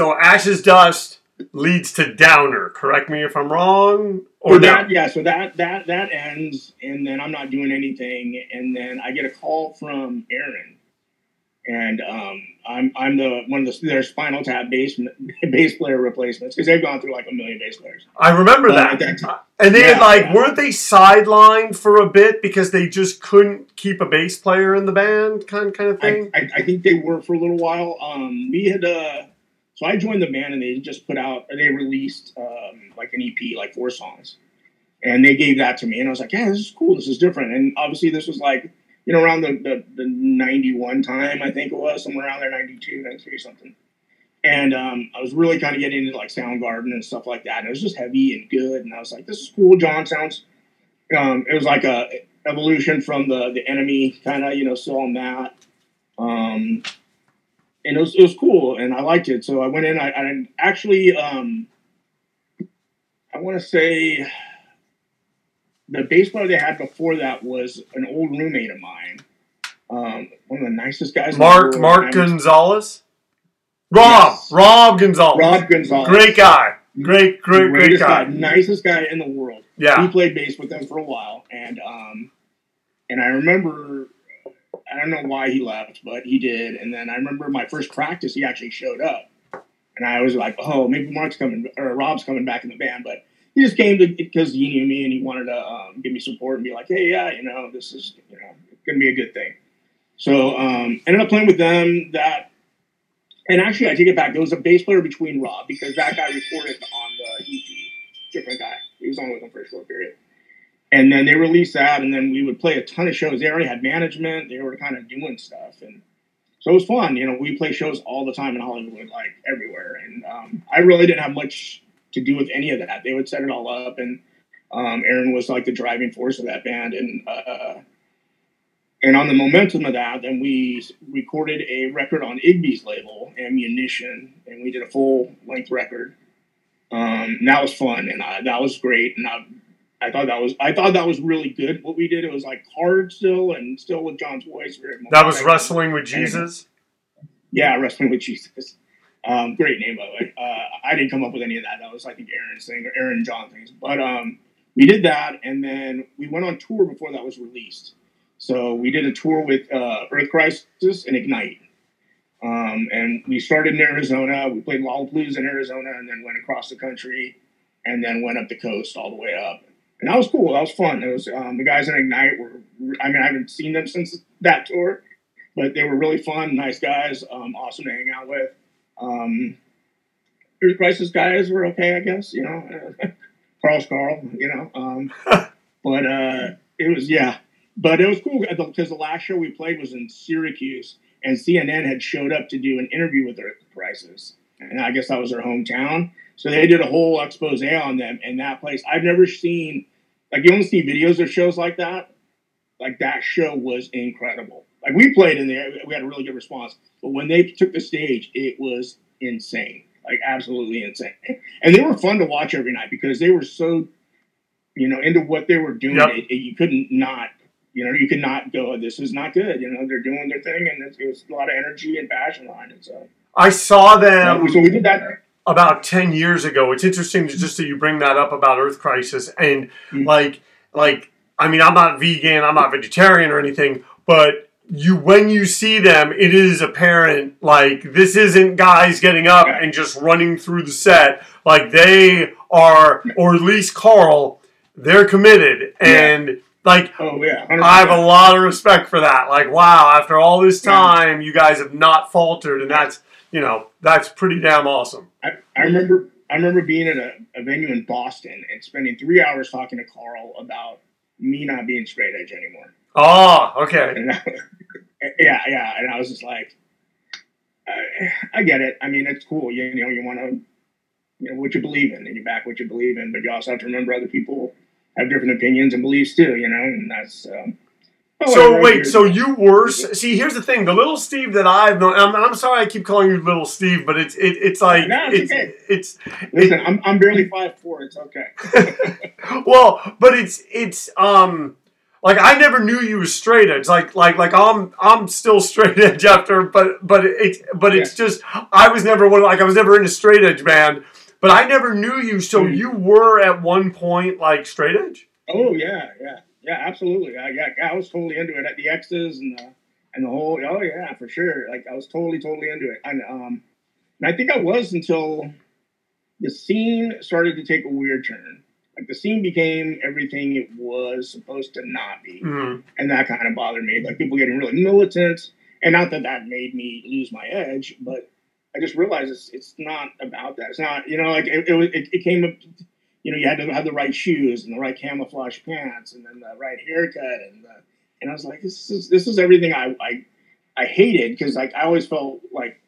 So ashes dust leads to downer. Correct me if I'm wrong. Or So no? that, yeah, so that that that ends, and then I'm not doing anything, and then I get a call from Aaron, and um, I'm I'm the one of the their Spinal Tap bass bass player replacements because they've gone through like a million bass players. I remember Uh, that. at that time. And they had Yeah. like, weren't they sidelined for a bit because they just couldn't keep a bass player in the band, kind kind of I, thing? I, I think they were for a little while. Um, we had uh, so I joined the band and they just put out they released um, like an EP, like four songs, and they gave that to me, and I was like, yeah, this is cool, this is different, and obviously this was like you know around the the, the ninety one time I think it was somewhere around there 92, 93 something. And um, I was really kind of getting into like Soundgarden and stuff like that. And it was just heavy and good. And I was like, this is cool. John sounds. Um, it was like a evolution from the the enemy kind of you know on that. Um, and it was it was cool, and I liked it. So I went in. I, I actually, um, I want to say, the bass player they had before that was an old roommate of mine. Um, one of the nicest guys. in the Mark. Mark Gonzalez? Rob! Yes. Rob Gonzalez. Rob Gonzalez. Great guy. Great, great, great Greatest guy. nicest guy in the world. He Yeah. played bass with them for a while, and um, and I remember, I don't know why he left, but he did. And then I remember my first practice, he actually showed up, and I was like, oh, maybe Mark's coming or Rob's coming back in the band, but he just came because he knew me and he wanted to um, give me support and be like, hey, yeah, you know, this is you know going to be a good thing. So um, ended up playing with them that. And actually, I take it back. There was a bass player between Rob because that guy recorded on the EP. Different guy. He was on with them for a short period. And then they released that, and then we would play a ton of shows. They already had management. They were kind of doing stuff, and so it was fun. You know, we play shows all the time in Hollywood, like everywhere. And um, I really didn't have much to do with any of that. They would set it all up, and um, Aaron was like the driving force of that band. And uh, and on the momentum of that, then we recorded a record on Igby's label, Ammunition, and we did a full length record. Um, that was fun, and I, that was great. And I, I thought that was I thought that was really good. What we did, it was like hard still, and still with John's voice. very That was. Wrestling with Jesus. Yeah, wrestling with Jesus. Um, great name by the way. Uh, I didn't come up with any of that. That was I think Aaron's thing or Aaron and John things. But um, we did that, and then we went on tour before that was released. So we did a tour with uh, Earth Crisis and Ignite. Um, and we started in Arizona. We played Lollapalooza in Arizona, and then went across the country, and then went up the coast all the way up. And that was cool. That was fun. It was um, the guys in Ignite were. I mean, I haven't seen them since that tour, but they were really fun, nice guys, um, awesome to hang out with. Um, Earth Crisis guys were okay, I guess. You know, Carl's Carl. You know, um, but uh, it was yeah, but it was cool because the last show we played was in Syracuse, and CNN had showed up to do an interview with Earth Crisis, and I guess that was their hometown. So they did a whole expose on them, and that place I've never seen. Like you only see videos of shows like that. Like that show was incredible. Like we played in there, we had a really good response. But when they took the stage, it was insane, like absolutely insane. And they were fun to watch every night because they were so, you know, into what they were doing. Yep. It, it- you couldn't not, you know, you could not go, oh, this is not good. You know, they're doing their thing, and it, it was a lot of energy and passion behind it. So, I saw them so we did that. About 10 years ago. It's interesting to just that you bring that up about Earth Crisis. And Mhm. like, like, I mean, I'm not vegan, I'm not vegetarian or anything, but you when you see them, it is apparent like this isn't guys getting up and just running through the set. Like they are, or at least Carl, they're committed and. Yeah. Like, oh yeah, 100%. I have a lot of respect for that. Like, wow, after all this time, you guys have not faltered, and that's you know that's pretty damn awesome. I, I remember I remember being at a, a venue in Boston and spending three hours talking to Carl about me not being straight edge anymore. Oh, okay. yeah, yeah, and I was just like, I, I get it. I mean, it's cool. You, you know, you want to, you know, what you believe in, and you back what you believe in. But you also have to remember other people have different opinions and beliefs too. You know, and that's. Um, oh, so wait, so you were see? Here's the thing: the little Steve that I've known. I'm, I'm sorry, I keep calling you little Steve, but it's it, it's like no, it's okay. it's. Listen, it, I'm I'm barely five four. It's okay. well, but it's it's um like I never knew you were straight edge. Like like like I'm I'm still straight edge after, but but it's but it's yeah. just I was never one like I was never in a straight edge band, but I never knew you. So mm. you were at one point like straight edge. Oh yeah, yeah, yeah, absolutely. I yeah, I was totally into it at the X's and the and the whole. Oh yeah, for sure. Like I was totally totally into it. And um, and I think I was until the scene started to take a weird turn like the scene became everything it was supposed to not be, mm-hmm. and that kind of bothered me. Like people getting really militant, and not that that made me lose my edge, but I just realized it's it's not about that. It's not you know like it it, it came up. You know, you had to have the right shoes and the right camouflage pants, and then the right haircut, and the, and I was like, this is this is everything I I, I hated because like I always felt like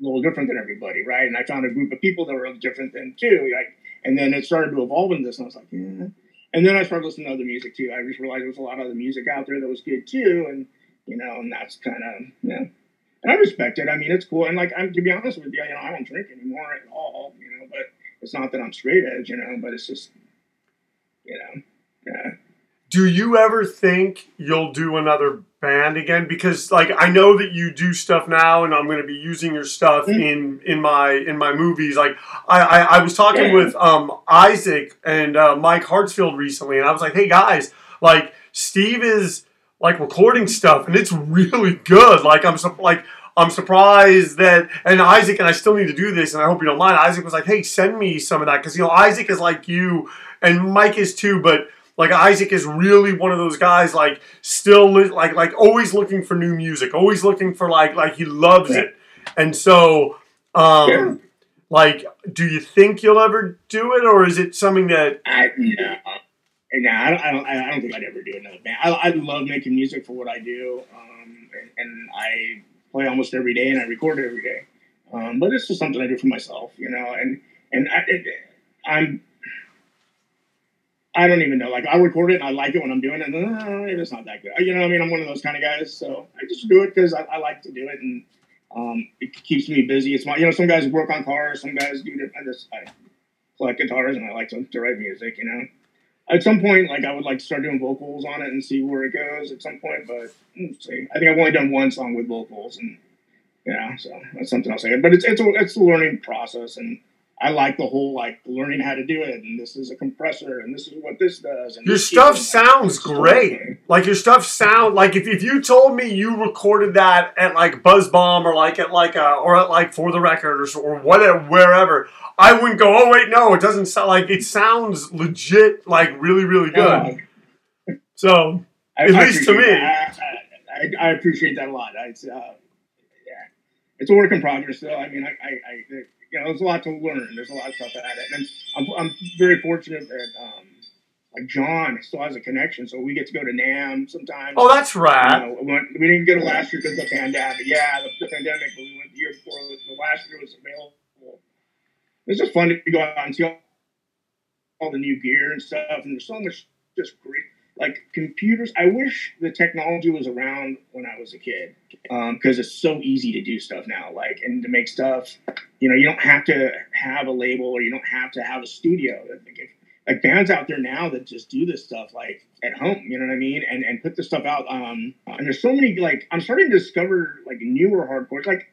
a little different than everybody, right? And I found a group of people that were different than too. Like and then it started to evolve into this, and I was like, yeah. And then I started listening to other music too. I just realized there was a lot of other music out there that was good too, and you know, and that's kind of yeah. And I respect it. I mean, it's cool. And like, I'm to be honest with you, you know, I don't drink anymore at all. You know, but it's not that I'm straight edge, you know, but it's just, you know, yeah do you ever think you'll do another band again because like i know that you do stuff now and i'm going to be using your stuff mm-hmm. in in my in my movies like i i, I was talking yeah. with um isaac and uh, mike hartsfield recently and i was like hey guys like steve is like recording stuff and it's really good like i'm so, like I'm surprised that, and Isaac, and I still need to do this, and I hope you don't mind. Isaac was like, "Hey, send me some of that," because you know Isaac is like you, and Mike is too. But like Isaac is really one of those guys, like still li- like like always looking for new music, always looking for like like he loves it. And so, um, like, do you think you'll ever do it, or is it something that? I, no, no, I don't, I don't. I don't think I'd ever do another band. I, I love making music for what I do, um, and, and, I play almost every day, and I record every day. Um, but it's just something I do for myself, you know. And and I, it, I'm I don't even know. Like I record it and I like it when I'm doing it. And uh, it's not that good. You know what I mean? I'm one of those kind of guys. So I just do it because I, I, like to do it and um, it keeps me busy. It's my, you know, some guys work on cars, some guys do. I just, I collect guitars and I like to, to write music, you know. At some point, like I would like to start doing vocals on it and see where it goes at some point, but we'll see. I think I've only done one song with vocals and yeah, so that's something I'll say. But it's, it's a, it's a learning process and, I like the whole like learning how to do it, and this is a compressor, and this is what this does. And your stuff sounds great. Like your stuff sound like if, if you told me you recorded that at like Buzz Bomb or like at like a, or at like For the Record or or whatever wherever, I wouldn't go. Oh wait, no, it doesn't sound like it sounds legit, like really really good. so I, at I least to me, I, I, appreciate that a lot. It's uh, yeah, it's a work in progress though. I mean, I, I you know, there's a lot to learn. There's a lot of stuff at it, and I'm, I'm very fortunate that um, like John still has a connection, so we get to go to NAMM sometimes. Oh, that's right. You know, we, didn't go it last year because of the pandemic. Yeah, the, the pandemic, but we went the year before. The last year was available. It's just fun to go out and see all, the new gear and stuff, and there's so much just great like computers. I wish the technology was around when i was a kid because um, it's so easy to do stuff now like and to make stuff you know you don't have to have a label or you don't have to have a studio. Like bands out there now that just do this stuff like at home you know what i mean? And and put this stuff out um and there's so many like i'm starting to discover like newer hardcore like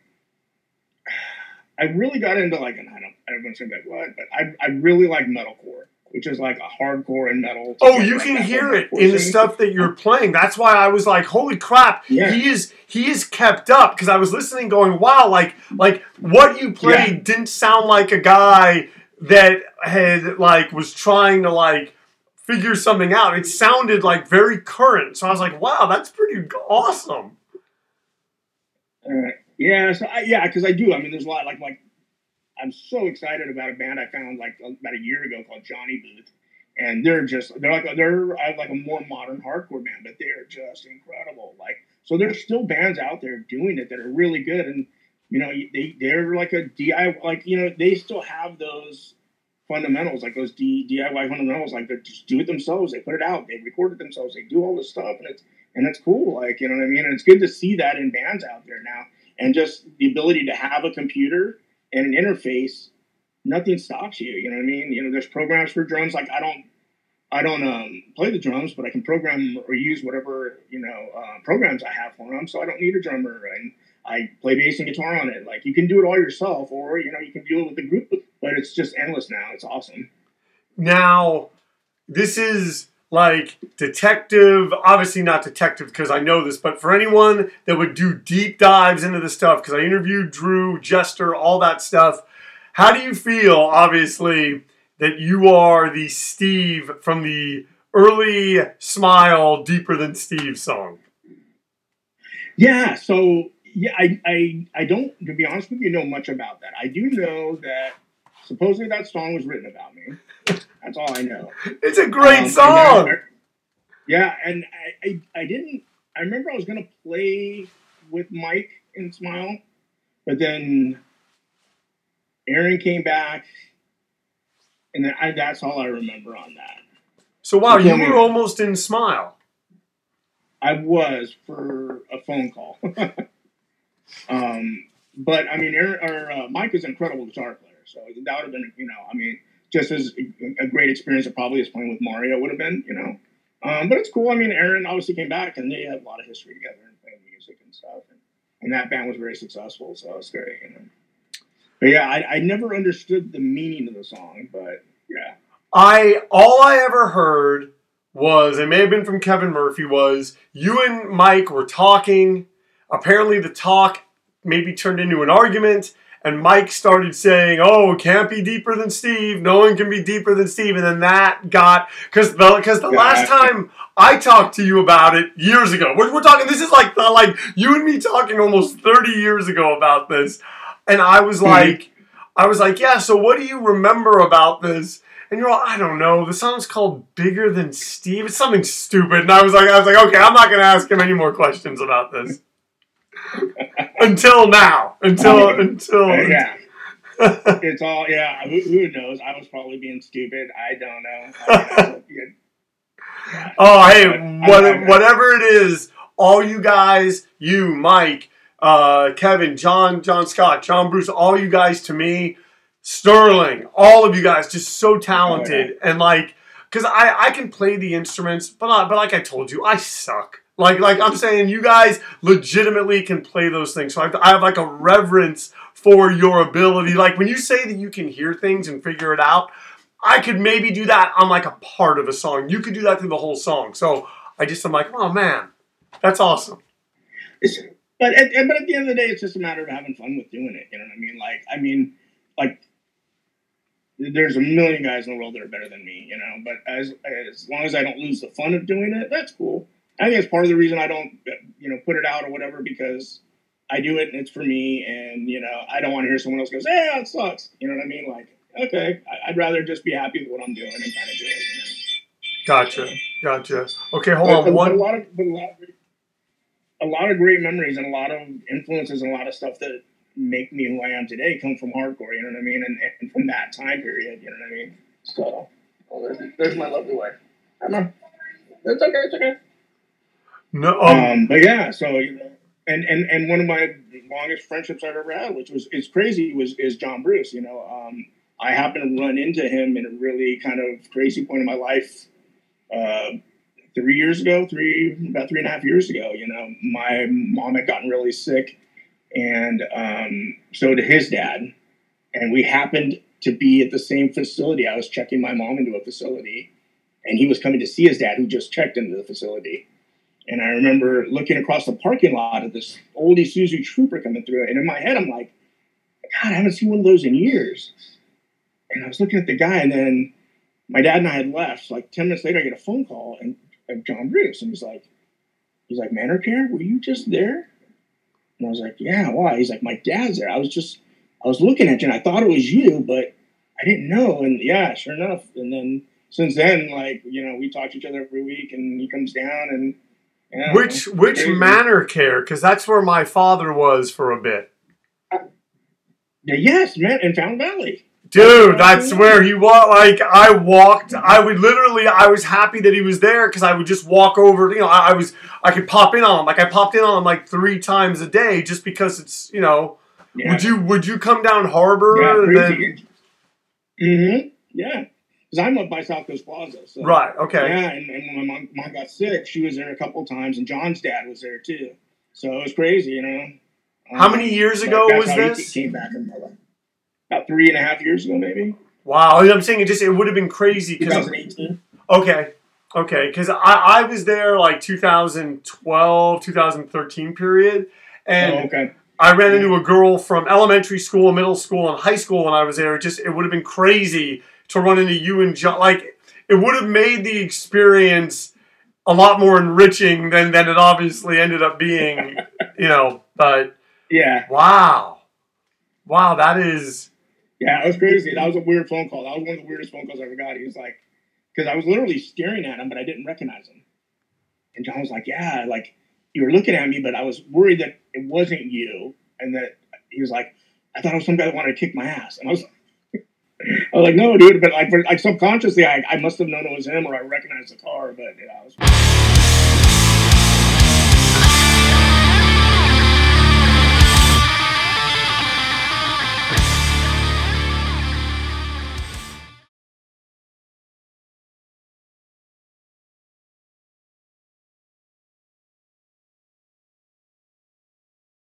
I really got into like, and I don't, I don't want to say that what, but I, I really like metalcore. which is like a hardcore and metal. Oh, you can hear it in the stuff that you're playing. That's why I was like, "Holy crap!" Yeah. He is he is kept up because I was listening, going, "Wow!" Like like what you played yeah. didn't sound like a guy that had like was trying to like figure something out. It sounded like very current. So I was like, "Wow, that's pretty awesome." Uh, yeah, so I, yeah, because I do. I mean, there's a lot like like I'm so excited about a band I found like about a year ago called Johnny Booth, and they're just they're like they're like a more modern hardcore band, but they're just incredible. Like so, there's still bands out there doing it that are really good, and you know they they're like a DIY like you know they still have those fundamentals like those D, DIY fundamentals like they just do it themselves. They put it out, they record it themselves, they do all this stuff, and it's and it's cool. Like you know what I mean. And it's good to see that in bands out there now, and just the ability to have a computer and an interface, nothing stops you. You know what I mean? You know, there's programs for drums. Like I don't, I don't um, play the drums, but I can program or use whatever you know uh, programs I have for them. So I don't need a drummer, and I play bass and guitar on it. Like you can do it all yourself, or you know you can do it with a group. But it's just endless now. It's awesome. Now, this is like detective obviously not detective because i know this but for anyone that would do deep dives into the stuff because i interviewed drew jester all that stuff how do you feel obviously that you are the steve from the early smile deeper than steve song? Yeah so yeah i i, I don't to be honest with you know much about that. I do know that supposedly that song was written about me that's all I know. It's a great um, song. And yeah, and I, I, I didn't. I remember I was gonna play with Mike and Smile, but then Aaron came back, and then I, that's all I remember on that. So wow, you were almost in Smile. I was for a phone call. um, but I mean, Aaron, or uh, Mike is an incredible guitar player, so that would have been, you know, I mean, just as a great experience, it probably as playing with Mario would have been, you know. Um, but it's cool. I mean, Aaron obviously came back, and they had a lot of history together and playing music and stuff, and, and that band was very successful, so it's great. You know? But yeah, I, I never understood the meaning of the song, but yeah. I all I ever heard was it may have been from Kevin Murphy was you and Mike were talking. Apparently, the talk maybe turned into an argument and Mike started saying, "Oh, it can't be deeper than Steve. No one can be deeper than Steve." And then that got because the because the last time I talked to you about it years ago, we're, we're talking. This is like the, like you and me talking almost thirty years ago about this, and I was mm-hmm. like, I was like, yeah. So what do you remember about this? And you're all, I don't know. The song's called "Bigger Than Steve." It's something stupid, and I was like, I was like, okay, I'm not going to ask him any more questions about this. until now. Until until yeah. it's all yeah. Who, who, knows? I was probably being stupid. I don't know. I yeah. Oh hey, what, whatever it is, all you guys, you, Mike, uh, Kevin, John, John Scott, John Bruce, all you guys to me, Sterling, all of you guys, just so talented oh, yeah. and like, because I I can play the instruments, but but like I told you, I suck. Like, like I'm saying, you guys legitimately can play those things. So I have, I have like a reverence for your ability. Like when you say that you can hear things and figure it out, I could maybe do that on like a part of a song. You could do that through the whole song. So I just I'm like, oh man, that's awesome. It's, but at, but at the end of the day, it's just a matter of having fun with doing it. You know what I mean? Like I mean, like there's a million guys in the world that are better than me. You know, but as as long as I don't lose the fun of doing it, that's cool. I think it's part of the reason I don't, you know, put it out or whatever because I do it and it's for me, and you know, I don't want to hear someone else goes, "Yeah, it sucks." You know what I mean? Like, okay, I'd rather just be happy with what I'm doing and kind of do it. You know? Gotcha, gotcha. Okay, hold but, on. One. a lot of, a lot, of, a lot of great memories and a lot of influences and a lot of stuff that make me who I am today come from hardcore. You know what I mean? And, and from that time period. You know what I mean? So, well, there's, there's my lovely wife. I know. It's okay. It's okay. No, um, um, but yeah, so you know, and and and one of my longest friendships I've ever had, which was is crazy, was is John Bruce. You know, um, I happened to run into him in a really kind of crazy point in my life. Uh, three years ago, three about three and a half years ago, you know, my mom had gotten really sick, and um, so did his dad, and we happened to be at the same facility. I was checking my mom into a facility, and he was coming to see his dad, who just checked into the facility. And I remember looking across the parking lot at this old Isuzu Trooper coming through. And in my head, I'm like, God, I haven't seen one of those in years. And I was looking at the guy, and then my dad and I had left. Like 10 minutes later, I get a phone call and, and John Bruce. And he's like, he's like, Manor Care, were you just there? And I was like, yeah, why? He's like, my dad's there. I was just, I was looking at you and I thought it was you, but I didn't know. And yeah, sure enough. And then since then, like, you know, we talk to each other every week and he comes down and, yeah, which which crazy. manor care? Because that's where my father was for a bit. Uh, yes, man, in Fountain Valley. Dude, that's where he was. Like I walked, I would literally, I was happy that he was there because I would just walk over. You know, I, I, was, I could pop in on him. Like I popped in on him like three times a day just because it's, you know. Yeah. Would you Would you come down Harbor? Yeah, then... Mm-hmm. Yeah, because I'm up by South Coast Plaza. So. Right. Okay. Yeah, and, and when my mom, mom, got sick, she was there a couple times, and John's dad was there too. So it was crazy, you know. How um, many years ago was this? Came back in about three and a half years ago, maybe. Wow, I'm saying it just it would have been crazy. 2018. Okay, okay, because I, I was there like 2012, 2013 period, and oh, okay. I ran into a girl from elementary school, middle school, and high school when I was there. It just it would have been crazy to run into you and John. Like it would have made the experience a lot more enriching than than it obviously ended up being. you know, but yeah, wow, wow, that is yeah, it was crazy. That was a weird phone call. That was one of the weirdest phone calls I ever got. He was like, because I was literally staring at him, but I didn't recognize him. And John was like, yeah, like you were looking at me, but I was worried that it wasn't you. And that he was like, I thought it was some guy that wanted to kick my ass. And I was like, I was like, no, dude, but like, for, like subconsciously, I, I must have known it was him or I recognized the car, but yeah, I was.